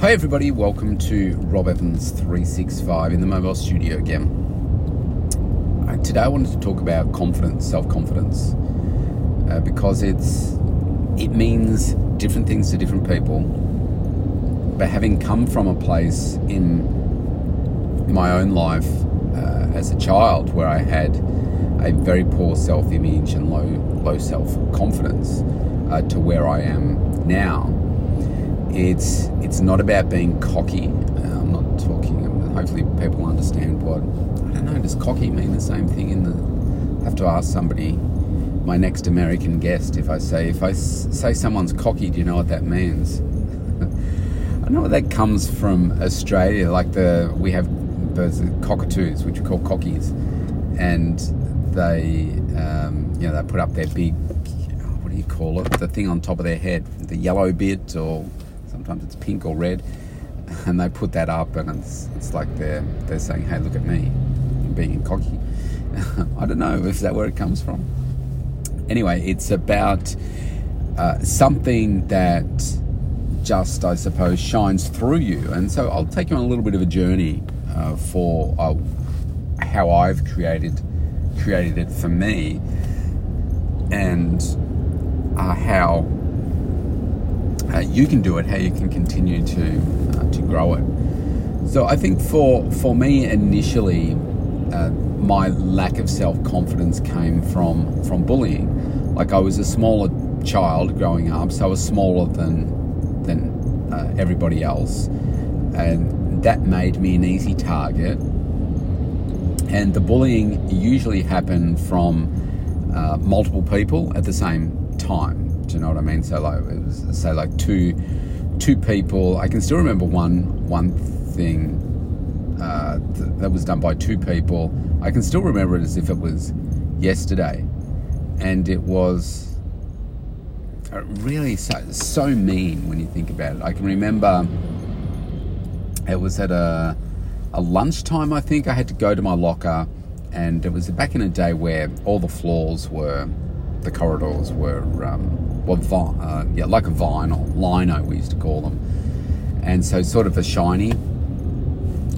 Hi, everybody, welcome to Rob Evans 365 in the mobile studio again. Uh, today, I wanted to talk about confidence, self confidence, uh, because it's it means different things to different people. But having come from a place in my own life uh, as a child where I had a very poor self image and low low self confidence uh, to where I am now it's it's not about being cocky. Uh, I'm not talking. Hopefully, people understand what I don't know. Does cocky mean the same thing? In the I have to ask somebody, my next American guest, if I say if I s- say someone's cocky, do you know what that means? I know that comes from Australia. Like the we have birds, cockatoos, which we call cockies, and they um, you know they put up their big what do you call it? The thing on top of their head, the yellow bit or sometimes it's pink or red, and they put that up, and it's it's like they're they're saying, "Hey, look at me, being cocky." I don't know if that where it comes from. Anyway, it's about uh, something that just, I suppose, shines through you, and so I'll take you on a little bit of a journey uh, for uh, how I've created created it for me, and uh, how uh, you can do it, how you can continue to uh, to grow it. So I think for for me initially, uh, my lack of self confidence came from from bullying. Like I was a smaller child growing up, so I was smaller than than uh, everybody else, and that made me an easy target. And the bullying usually happened from uh, multiple people at the same time. Do you know what I mean? So like, was, say like two two people. I can still remember one one thing uh, th- that was done by two people. I can still remember it as if it was yesterday, and it was uh, really so so mean when you think about it. I can remember it was at a a lunchtime. I think I had to go to my locker, and it was back in a day where all the floors were, the corridors were. Um, well, vi- uh, yeah, like a vinyl, lino we used to call them, and so sort of a shiny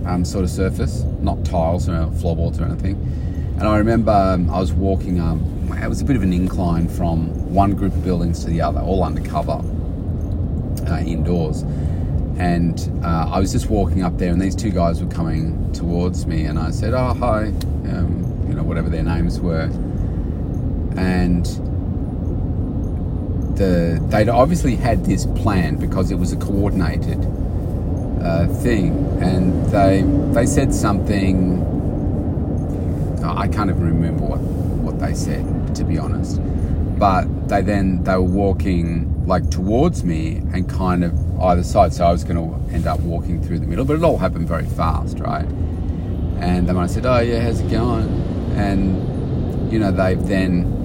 um, sort of surface, not tiles or floorboards or anything. And I remember um, I was walking. Um, it was a bit of an incline from one group of buildings to the other, all undercover, uh, indoors. And uh, I was just walking up there, and these two guys were coming towards me, and I said, "Oh, hi," um, you know, whatever their names were, and the they'd obviously had this plan because it was a coordinated uh, thing, and they they said something. I can't even remember what what they said, to be honest. But they then they were walking like towards me and kind of either side, so I was going to end up walking through the middle. But it all happened very fast, right? And then I said, "Oh yeah, how's it going?" And you know they've then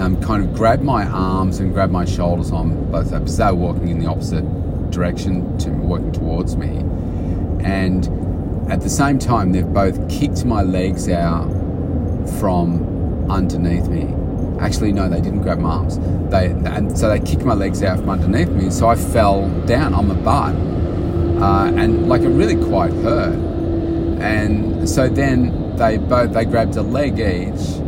um, kind of grabbed my arms and grabbed my shoulders on both sides because they were walking in the opposite direction to working towards me. And at the same time, they've both kicked my legs out from underneath me. Actually, no, they didn't grab my arms. They and so they kicked my legs out from underneath me. So I fell down on my butt, uh, and like it really quite hurt. And so then they both they grabbed a leg each,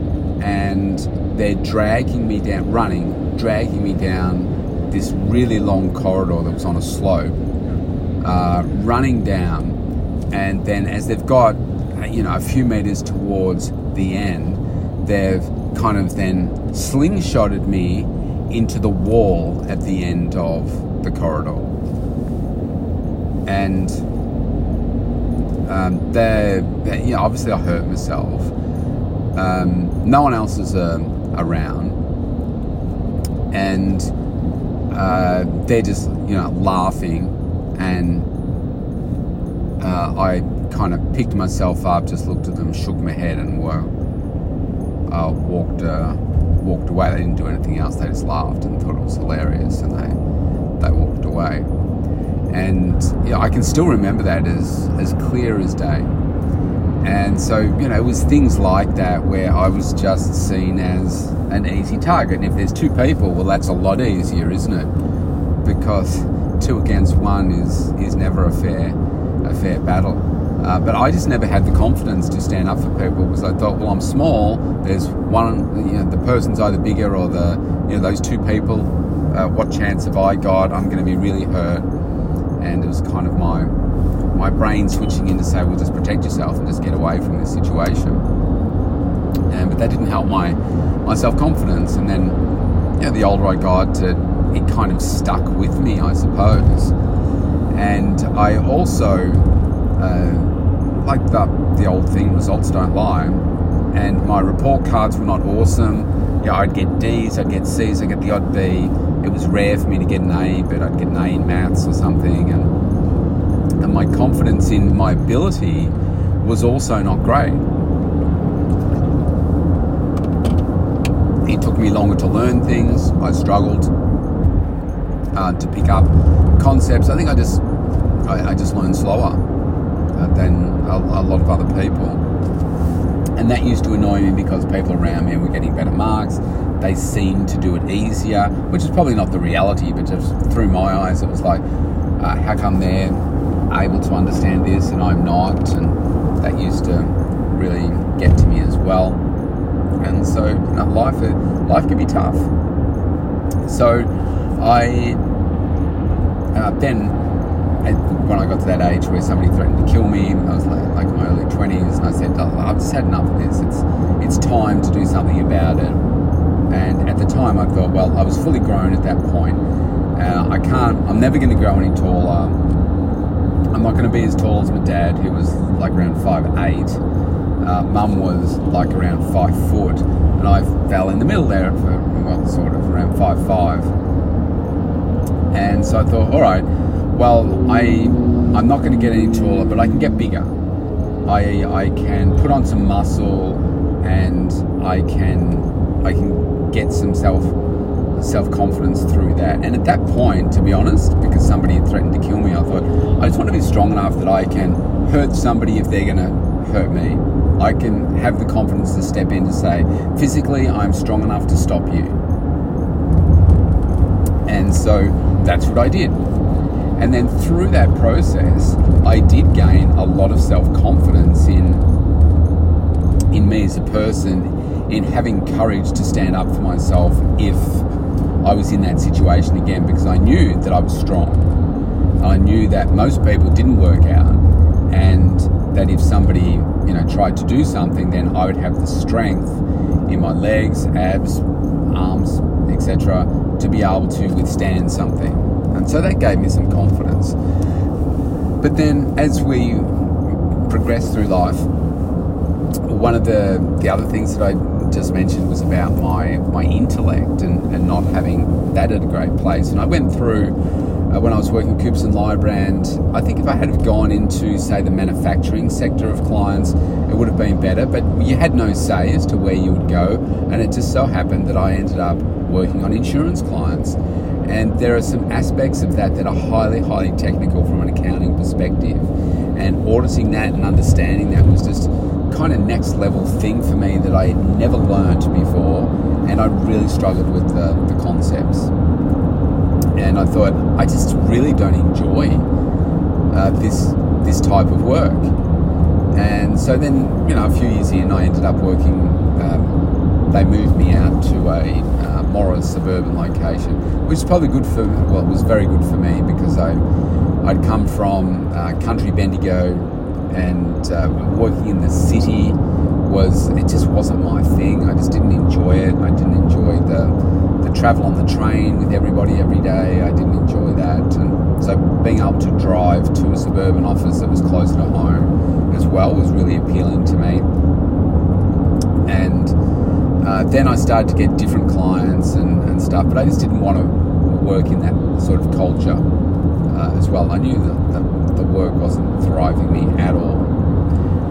and they're dragging me down, running, dragging me down this really long corridor that was on a slope, uh, running down, and then as they've got, you know, a few meters towards the end, they've kind of then slingshotted me into the wall at the end of the corridor, and um, they're, you know, obviously I hurt myself. Um, no one else is um, around, and uh, they're just you know laughing, and uh, I kind of picked myself up, just looked at them, shook my head, and were, uh, walked uh, walked away. They didn't do anything else. They just laughed and thought it was hilarious, and they they walked away. And yeah, I can still remember that as as clear as day. And so, you know, it was things like that where I was just seen as an easy target. And if there's two people, well, that's a lot easier, isn't it? Because two against one is is never a fair a fair battle. Uh, but I just never had the confidence to stand up for people because I thought, well, I'm small. There's one, you know, the person's either bigger or the, you know, those two people. Uh, what chance have I got? I'm going to be really hurt. And it was kind of my my brain switching in to say, well, just protect yourself and just get away from this situation. And but that didn't help my my self confidence. And then, you know, the older I got, it, it kind of stuck with me, I suppose. And I also. Uh, like the, the old thing, results don't lie. And my report cards were not awesome. Yeah, I'd get D's, I'd get C's, I'd get the odd B. It was rare for me to get an A, but I'd get an A in maths or something. And, and my confidence in my ability was also not great. It took me longer to learn things. I struggled uh, to pick up concepts. I think I just I, I just learned slower than a, a lot of other people. And that used to annoy me because people around me were getting better marks. They seemed to do it easier, which is probably not the reality, but just through my eyes, it was like, uh, how come they're able to understand this and I'm not? And that used to really get to me as well. And so, you know, life life can be tough. So, I uh, then when I got to that age where somebody threatened to kill me, I was like, like in my early 20s, and I said, oh, I've just had enough of this. It's, it's time to do something about it. And at the time, I thought, well, I was fully grown at that point. Uh, I can't, I'm never going to grow any taller. I'm not going to be as tall as my dad, who was like around five eight. Uh, Mum was like around five foot, and I fell in the middle there for well, sort of around five five. And so I thought, all right, well, I I'm not going to get any taller, but I can get bigger. I I can put on some muscle, and I can I can get some self self confidence through that. And at that point, to be honest, because somebody had threatened to kill me, I thought I just want to be strong enough that I can hurt somebody if they're going to hurt me. I can have the confidence to step in to say, physically, I'm strong enough to stop you. And so that's what I did. And then through that process, I did gain a lot of self confidence in, in me as a person, in having courage to stand up for myself if I was in that situation again, because I knew that I was strong. I knew that most people didn't work out, and that if somebody you know tried to do something, then I would have the strength in my legs, abs, arms, etc., to be able to withstand something. And so that gave me some confidence. But then as we progress through life, one of the, the other things that I just mentioned was about my, my intellect and, and not having that at a great place. And I went through uh, when I was working with Coops and Lybrand, I think if I had gone into, say, the manufacturing sector of clients, it would have been better. But you had no say as to where you would go. And it just so happened that I ended up working on insurance clients. And there are some aspects of that that are highly, highly technical from an accounting perspective. And auditing that and understanding that was just kind of next level thing for me that I had never learned before. And I really struggled with the, the concepts. And I thought, I just really don't enjoy uh, this, this type of work. And so then, you know, a few years in, I ended up working. Um, they moved me out to a uh, more suburban location, which is probably good for. Well, it was very good for me because I I'd come from uh, country Bendigo, and uh, working in the city was it just wasn't my thing. I just didn't enjoy it. I didn't enjoy the the travel on the train with everybody every day. I didn't enjoy that, and so being able to drive to a suburban office that was closer to home as well was really appealing to me. And uh, then I started to get different clients and, and stuff, but I just didn't want to work in that sort of culture uh, as well. I knew that the, the, work wasn't thriving me at all,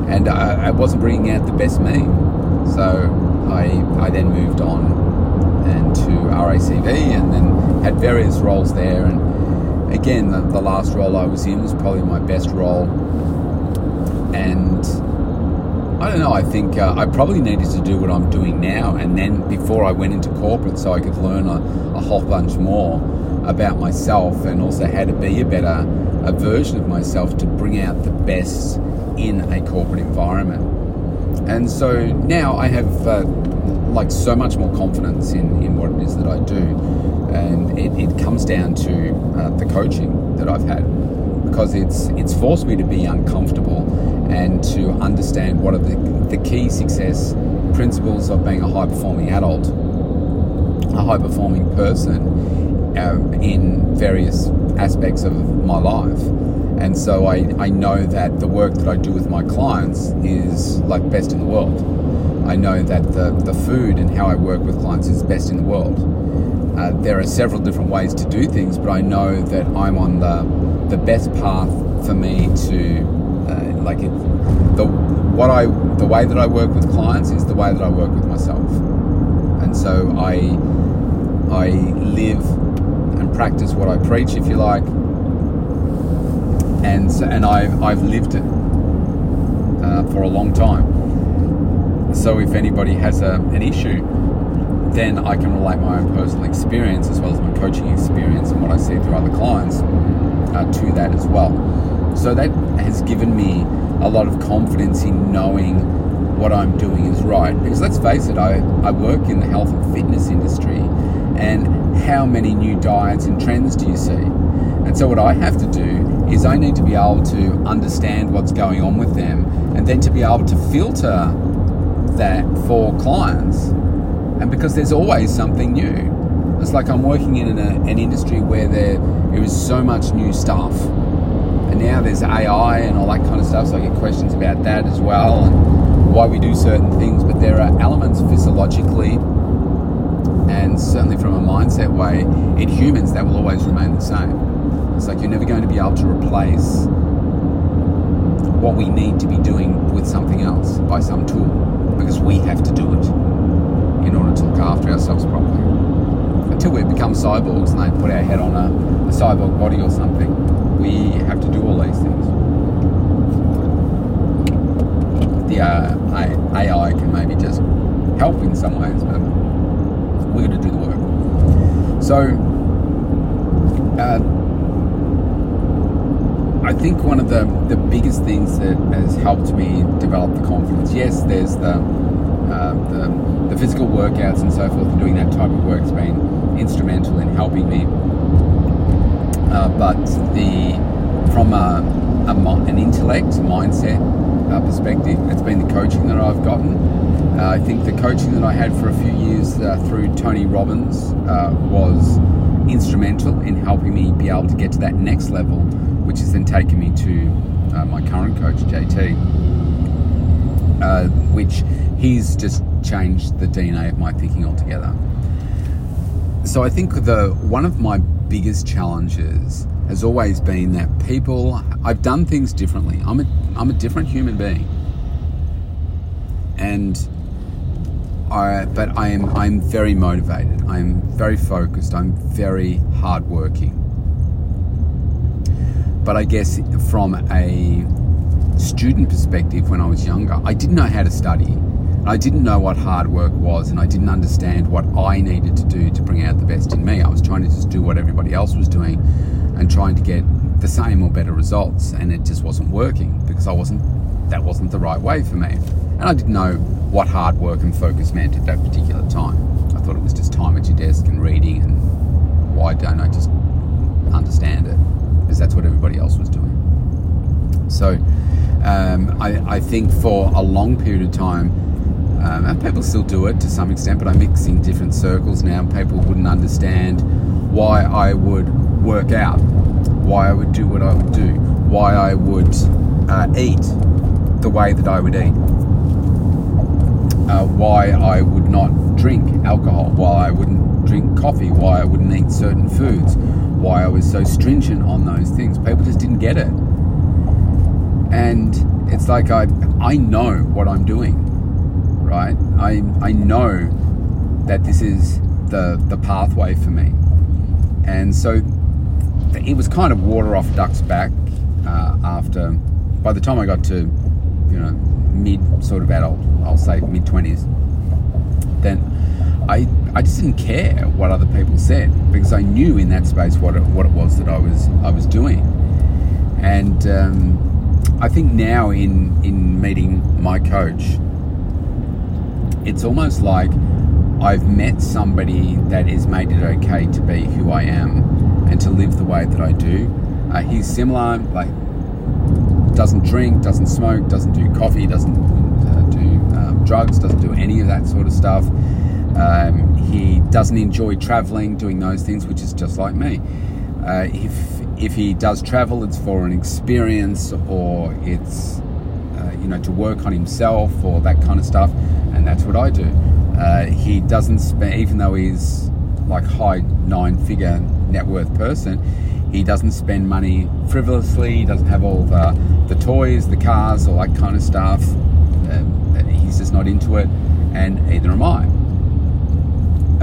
and I, I, wasn't bringing out the best me. So I, I then moved on and to RACV, and then had various roles there. And again, the, the last role I was in was probably my best role, and I don't know. I think uh, I probably needed to do what I'm doing now, and then before I went into corporate, so I could learn a, a whole bunch more. About myself and also how to be a better a version of myself to bring out the best in a corporate environment. And so now I have uh, like so much more confidence in, in what it is that I do. And it, it comes down to uh, the coaching that I've had because it's it's forced me to be uncomfortable and to understand what are the, the key success principles of being a high performing adult, a high performing person in various aspects of my life. And so I, I know that the work that I do with my clients is like best in the world. I know that the, the food and how I work with clients is best in the world. Uh, there are several different ways to do things, but I know that I'm on the, the best path for me to uh, like it, the what I the way that I work with clients is the way that I work with myself, and so I I live and practice what I preach, if you like, and and I've I've lived it uh, for a long time. So if anybody has a, an issue, then I can relate my own personal experience as well as my coaching experience and what I see through other clients uh, to that as well. So that has given me a lot of confidence in knowing what I'm doing is right. Because let's face it, I, I work in the health and fitness industry, and how many new diets and trends do you see? And so, what I have to do is I need to be able to understand what's going on with them and then to be able to filter that for clients. And because there's always something new. It's like I'm working in an, uh, an industry where there, there is so much new stuff and now there's AI and all that kind of stuff, so I get questions about that as well and why we do certain things. But there are elements physiologically and certainly from a mindset way in humans that will always remain the same. It's like you're never going to be able to replace what we need to be doing with something else by some tool because we have to do it in order to look after ourselves properly. Until we become cyborgs and they put our head on a, a cyborg body or something, we have to do all these things. The uh, AI can maybe just help in some ways, but we're going to do the work. So, uh, I think one of the, the biggest things that has helped me develop the confidence, yes, there's the, uh, the, the physical workouts and so forth, and doing that type of work has been instrumental in helping me uh, but the from a, a an intellect mindset uh, perspective, it's been the coaching that I've gotten. Uh, I think the coaching that I had for a few years uh, through Tony Robbins uh, was instrumental in helping me be able to get to that next level, which has then taken me to my current coach, JT, which he's just changed the DNA of my thinking altogether. So I think the one of my biggest challenges has always been that people I've done things differently. I'm a I'm a different human being. And I but I am I'm very motivated. I'm very focused. I'm very hardworking. But I guess from a student perspective when I was younger, I didn't know how to study. I didn't know what hard work was, and I didn't understand what I needed to do to bring out the best in me. I was trying to just do what everybody else was doing and trying to get the same or better results, and it just wasn't working because I wasn't. That wasn't the right way for me, and I didn't know what hard work and focus meant at that particular time. I thought it was just time at your desk and reading, and why don't I just understand it? Because that's what everybody else was doing. So, um, I, I think for a long period of time um, and people still do it to some extent, but I mix in different circles now. And people wouldn't understand why I would work out, why I would do what I would do, why I would uh, eat the way that I would eat, uh, why I would not drink alcohol, why I wouldn't drink coffee, why I wouldn't eat certain foods, why I was so stringent on those things. People just didn't get it. And it's like I, I know what I'm doing right? I, I know that this is the, the pathway for me. And so it was kind of water off duck's back uh, after, by the time I got to, you know, mid sort of adult, I'll say mid 20s, then I, I just didn't care what other people said because I knew in that space what it, what it was that I was I was doing, and um, I think now in in meeting my coach, it's almost like I've met somebody that has made it okay to be who I am and to live the way that I do. Uh, he's similar, like doesn't drink, doesn't smoke, doesn't do coffee, doesn't uh, do um, drugs, doesn't do any of that sort of stuff. Um, he doesn't enjoy traveling, doing those things, which is just like me. Uh, if if he does travel, it's for an experience or it's uh, you know to work on himself or that kind of stuff, and that's what I do. Uh, he doesn't spend, even though he's like high nine figure net worth person, he doesn't spend money frivolously. He doesn't have all the, the toys, the cars, all that kind of stuff. Um, he's just not into it, and neither am I.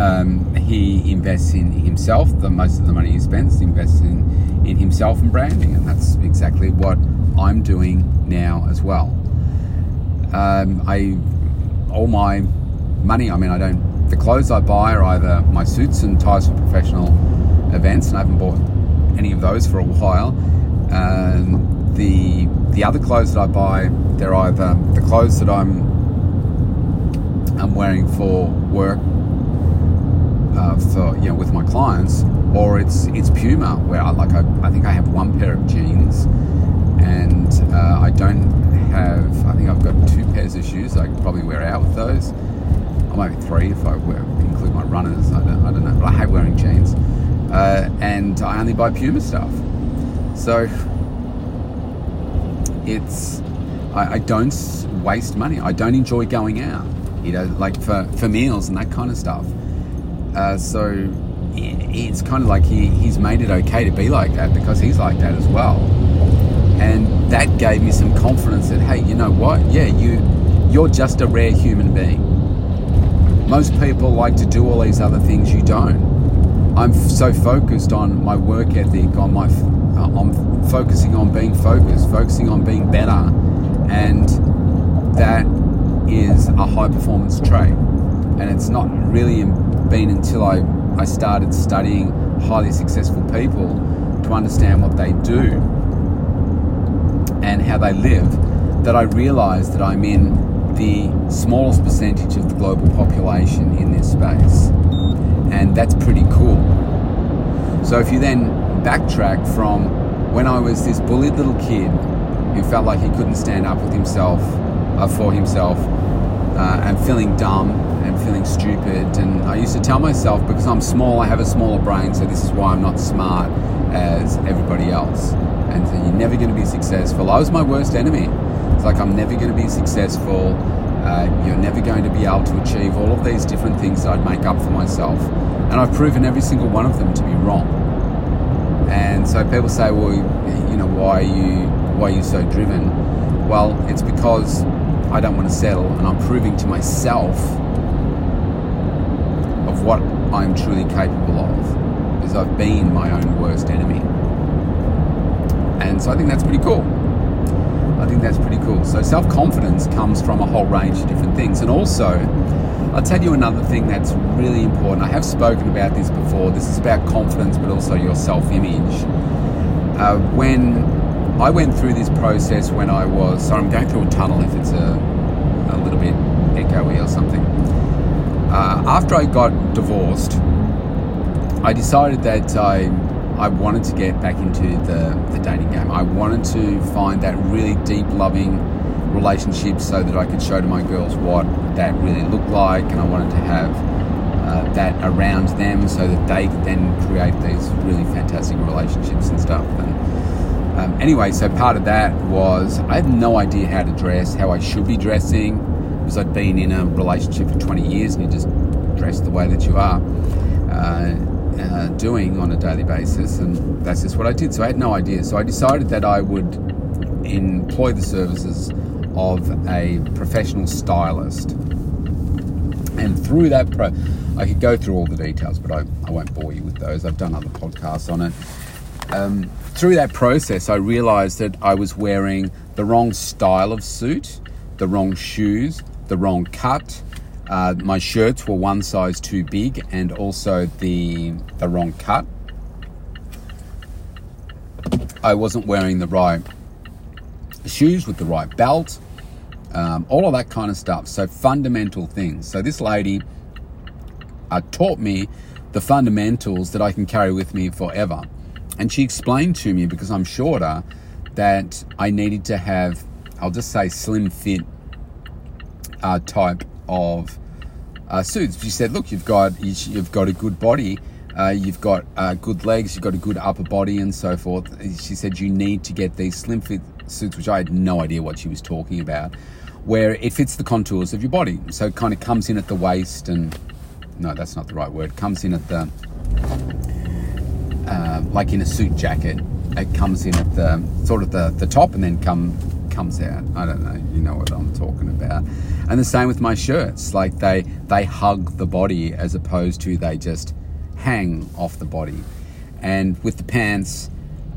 Um, he invests in himself. The most of the money he spends invests in, in himself and branding, and that's exactly what I'm doing now as well. Um, I all my money. I mean, I don't. The clothes I buy are either my suits and ties for professional events, and I haven't bought any of those for a while. Um, the the other clothes that I buy, they're either the clothes that I'm I'm wearing for work, uh, for you know, with my clients, or it's it's Puma, where I like I, I think I have one pair of jeans, and uh, I don't have. I think I've got two pairs of shoes. I probably wear out with those maybe three if I wear, include my runners. I don't, I don't know, but I hate wearing jeans. Uh, and I only buy Puma stuff. So it's I, I, don't waste money. I don't enjoy going out, you know, like for, for meals and that kind of stuff. Uh, so it's kind of like he, he's made it okay to be like that because he's like that as well. And that gave me some confidence that hey, you know what? Yeah, you you're just a rare human being most people like to do all these other things you don't. I'm so focused on my work ethic, on my, uh, I'm focusing on being focused, focusing on being better, and that is a high performance trait. And it's not really been until I, I started studying highly successful people to understand what they do and how they live that I realized that I'm in the smallest percentage of the global population in this space. And that's pretty cool. So if you then backtrack from when I was this bullied little kid who felt like he couldn't stand up with himself, uh, for himself, uh, and feeling dumb and feeling stupid. And I used to tell myself, because I'm small, I have a smaller brain, so this is why I'm not smart as everybody else. And so you're never going to be successful. I was my worst enemy. It's like I'm never going to be successful. Uh, you're never going to be able to achieve all of these different things that I'd make up for myself. And I've proven every single one of them to be wrong. And so people say, well, you know, why are you, why are you so driven? Well, it's because I don't want to settle and I'm proving to myself of what I'm truly capable of because I've been my own worst enemy. And so I think that's pretty cool. I think that's pretty cool. So self confidence comes from a whole range of different things. And also, I'll tell you another thing that's really important. I have spoken about this before. This is about confidence, but also your self image. Uh, when I went through this process when I was, sorry, I'm going through a tunnel if it's a, a little bit echoey or something. Uh, after I got divorced, I decided that I I wanted to get back into the, the dating game. I wanted to find that really deep, loving relationship so that I could show to my girls what that really looked like, and I wanted to have uh, that around them so that they could then create these really fantastic relationships and stuff. And um, anyway, so part of that was I had no idea how to dress, how I should be dressing, because I'd been in a relationship for 20 years and you just dress the way that you are. Uh, uh, doing on a daily basis, and that's just what I did. So I had no idea. So I decided that I would employ the services of a professional stylist. And through that, pro- I could go through all the details, but I, I won't bore you with those. I've done other podcasts on it. Um, through that process, I realized that I was wearing the wrong style of suit, the wrong shoes, the wrong cut, Uh, my shirts were one size too big and also the the wrong cut. I wasn't wearing the right shoes with the right belt, um, all of that kind of stuff. So fundamental things. So this lady uh, taught me the fundamentals that I can carry with me forever. And she explained to me because I'm shorter that I needed to have, I'll just say, slim fit uh, type of uh, suits. She said, "Look, you've got you've got a good body, uh, you've got uh, good legs, you've got a good upper body, and so forth." She said, "You need to get these slim fit suits," which I had no idea what she was talking about, where it fits the contours of your body, so it kind of comes in at the waist and no, that's not the right word. Comes in at the uh, like in a suit jacket. It comes in at the sort of the, the top and then come comes out. I don't know. You know what I'm talking about. And the same with my shirts. Like they they hug the body as opposed to they just hang off the body. And with the pants,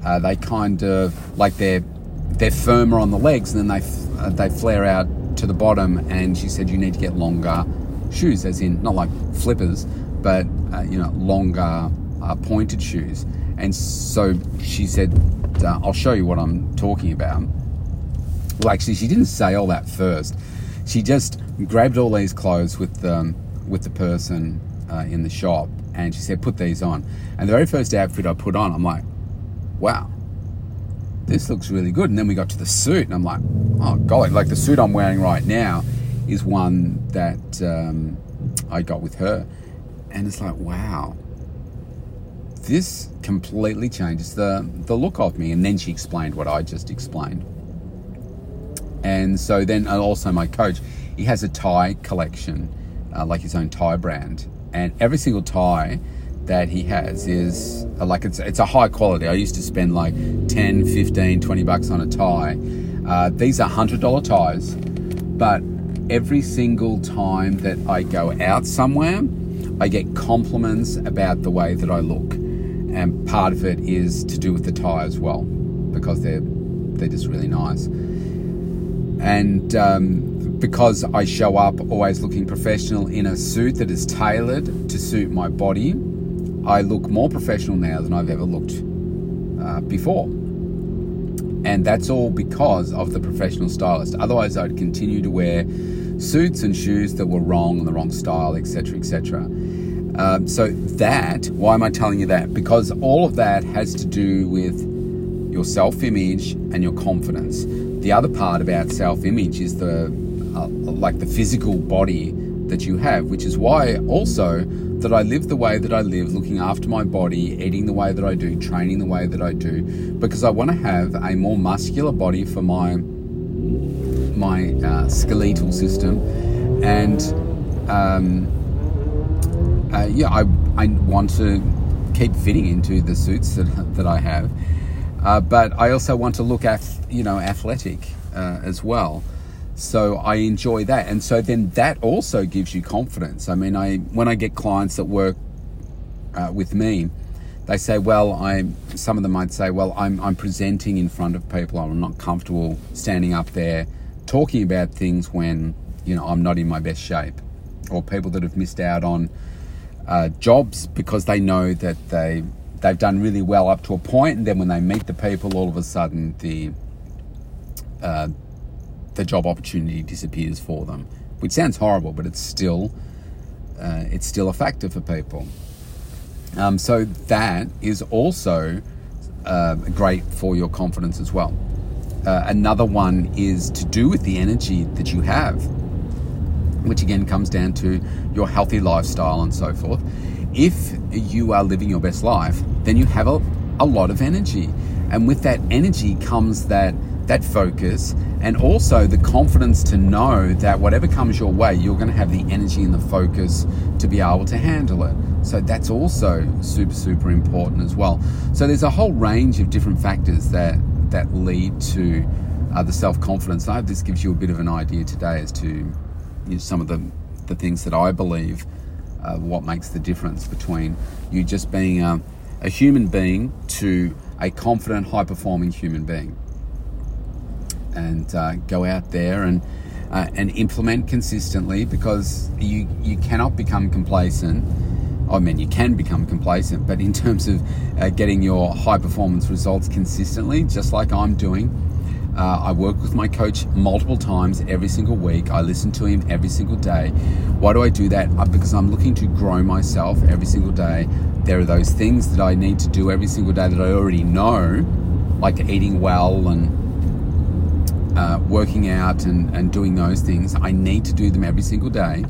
uh, they kind of like they're they're firmer on the legs and then they uh, they flare out to the bottom. And she said you need to get longer shoes, as in not like flippers, but uh, you know longer uh, pointed shoes. And so she said, uh, "I'll show you what I'm talking about." Well, actually, she didn't say all that first. She just grabbed all these clothes with the with the person uh, in the shop, and she said, "Put these on." And the very first outfit I put on, I'm like, "Wow." This looks really good. And then we got to the suit, and I'm like, oh, golly, like the suit I'm wearing right now is one that um, I got with her. And it's like, wow, this completely changes the, the look of me. And then she explained what I just explained. And so then also my coach, he has a tie collection, uh, like his own tie brand. And every single tie that he has is uh, like it's, it's a high quality. I used to spend like 10, 15, 20 bucks on a tie. Uh, these are $100 ties, but every single time that I go out somewhere, I get compliments about the way that I look. And part of it is to do with the tie as well, because they're they're just really nice. And um, because I show up always looking professional in a suit that is tailored to suit my body, I look more professional now than I've ever looked uh, before. And that's all because of the professional stylist. Otherwise, I'd continue to wear suits and shoes that were wrong and the wrong style, etc., etc. Um, so that, why am I telling you that? Because all of that has to do with your self-image and your confidence. The other part about self-image is the uh, like the physical body that you have, which is why also that I live the way that I live, looking after my body, eating the way that I do, training the way that I do, because I want to have a more muscular body for my my uh, skeletal system, and um, uh, yeah, I I want to keep fitting into the suits that that I have, uh, but I also want to look at you know athletic uh, as well. So I enjoy that, and so then that also gives you confidence. I mean, I when I get clients that work uh, with me, they say, well, I some of them might say, well, I'm I'm presenting in front of people. I'm not comfortable standing up there talking about things when you know I'm not in my best shape, or people that have missed out on uh, jobs because they know that they they've done really well up to a point, and then when they meet the people, all of a sudden the uh, the job opportunity disappears for them, which sounds horrible, but it's still uh, it's still a factor for people. Um, so that is also uh, great for your confidence as well. Uh, another one is to do with the energy that you have, which again comes down to your healthy lifestyle and so forth. If you are living your best life, then you have a, a lot of energy. And with that energy comes that that focus and also the confidence to know that whatever comes your way, you're going to have the energy and the focus to be able to handle it. So that's also super, super important as well. So there's a whole range of different factors that that lead to uh, the self confidence. I hope this gives you a bit of an idea today as to you know, some of the, the things that I believe uh, what makes the difference between you just being a, a human being to a confident, high performing human being. And uh, go out there and uh, and implement consistently because you you cannot become complacent. I mean, you can become complacent, but in terms of uh, getting your high performance results consistently, just like I'm doing, uh, I work with my coach multiple times every single week. I listen to him every single day. Why do I do that? Uh, because I'm looking to grow myself every single day. There are those things that I need to do every single day that I already know, like eating well and uh, working out and, and doing those things. I need to do them every single day.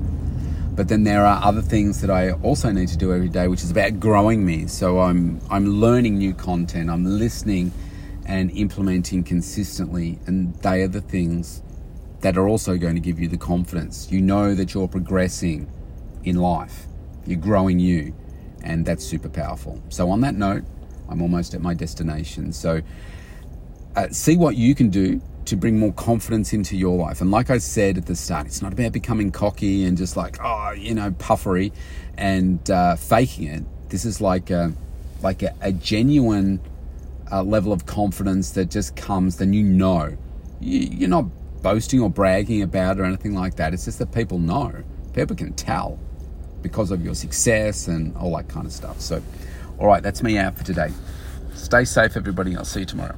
But then there are other things that I also need to do every day, which is about growing me. So I'm I'm learning new content. I'm listening and implementing consistently, and they are the things that are also going to give you the confidence. You know that you're progressing in life. You're growing you, and that's super powerful. So on that note, I'm almost at my destination. So uh, see what you can do to bring more confidence into your life. And like I said at the start, it's not about becoming cocky and just like, oh, you know, puffery and uh, faking it. This is like a, like a, a genuine uh, level of confidence that just comes, then you know. You, you're not boasting or bragging about or anything like that. It's just that people know. People can tell because of your success and all that kind of stuff. So, all right, that's me out for today. Stay safe, everybody. I'll see you tomorrow.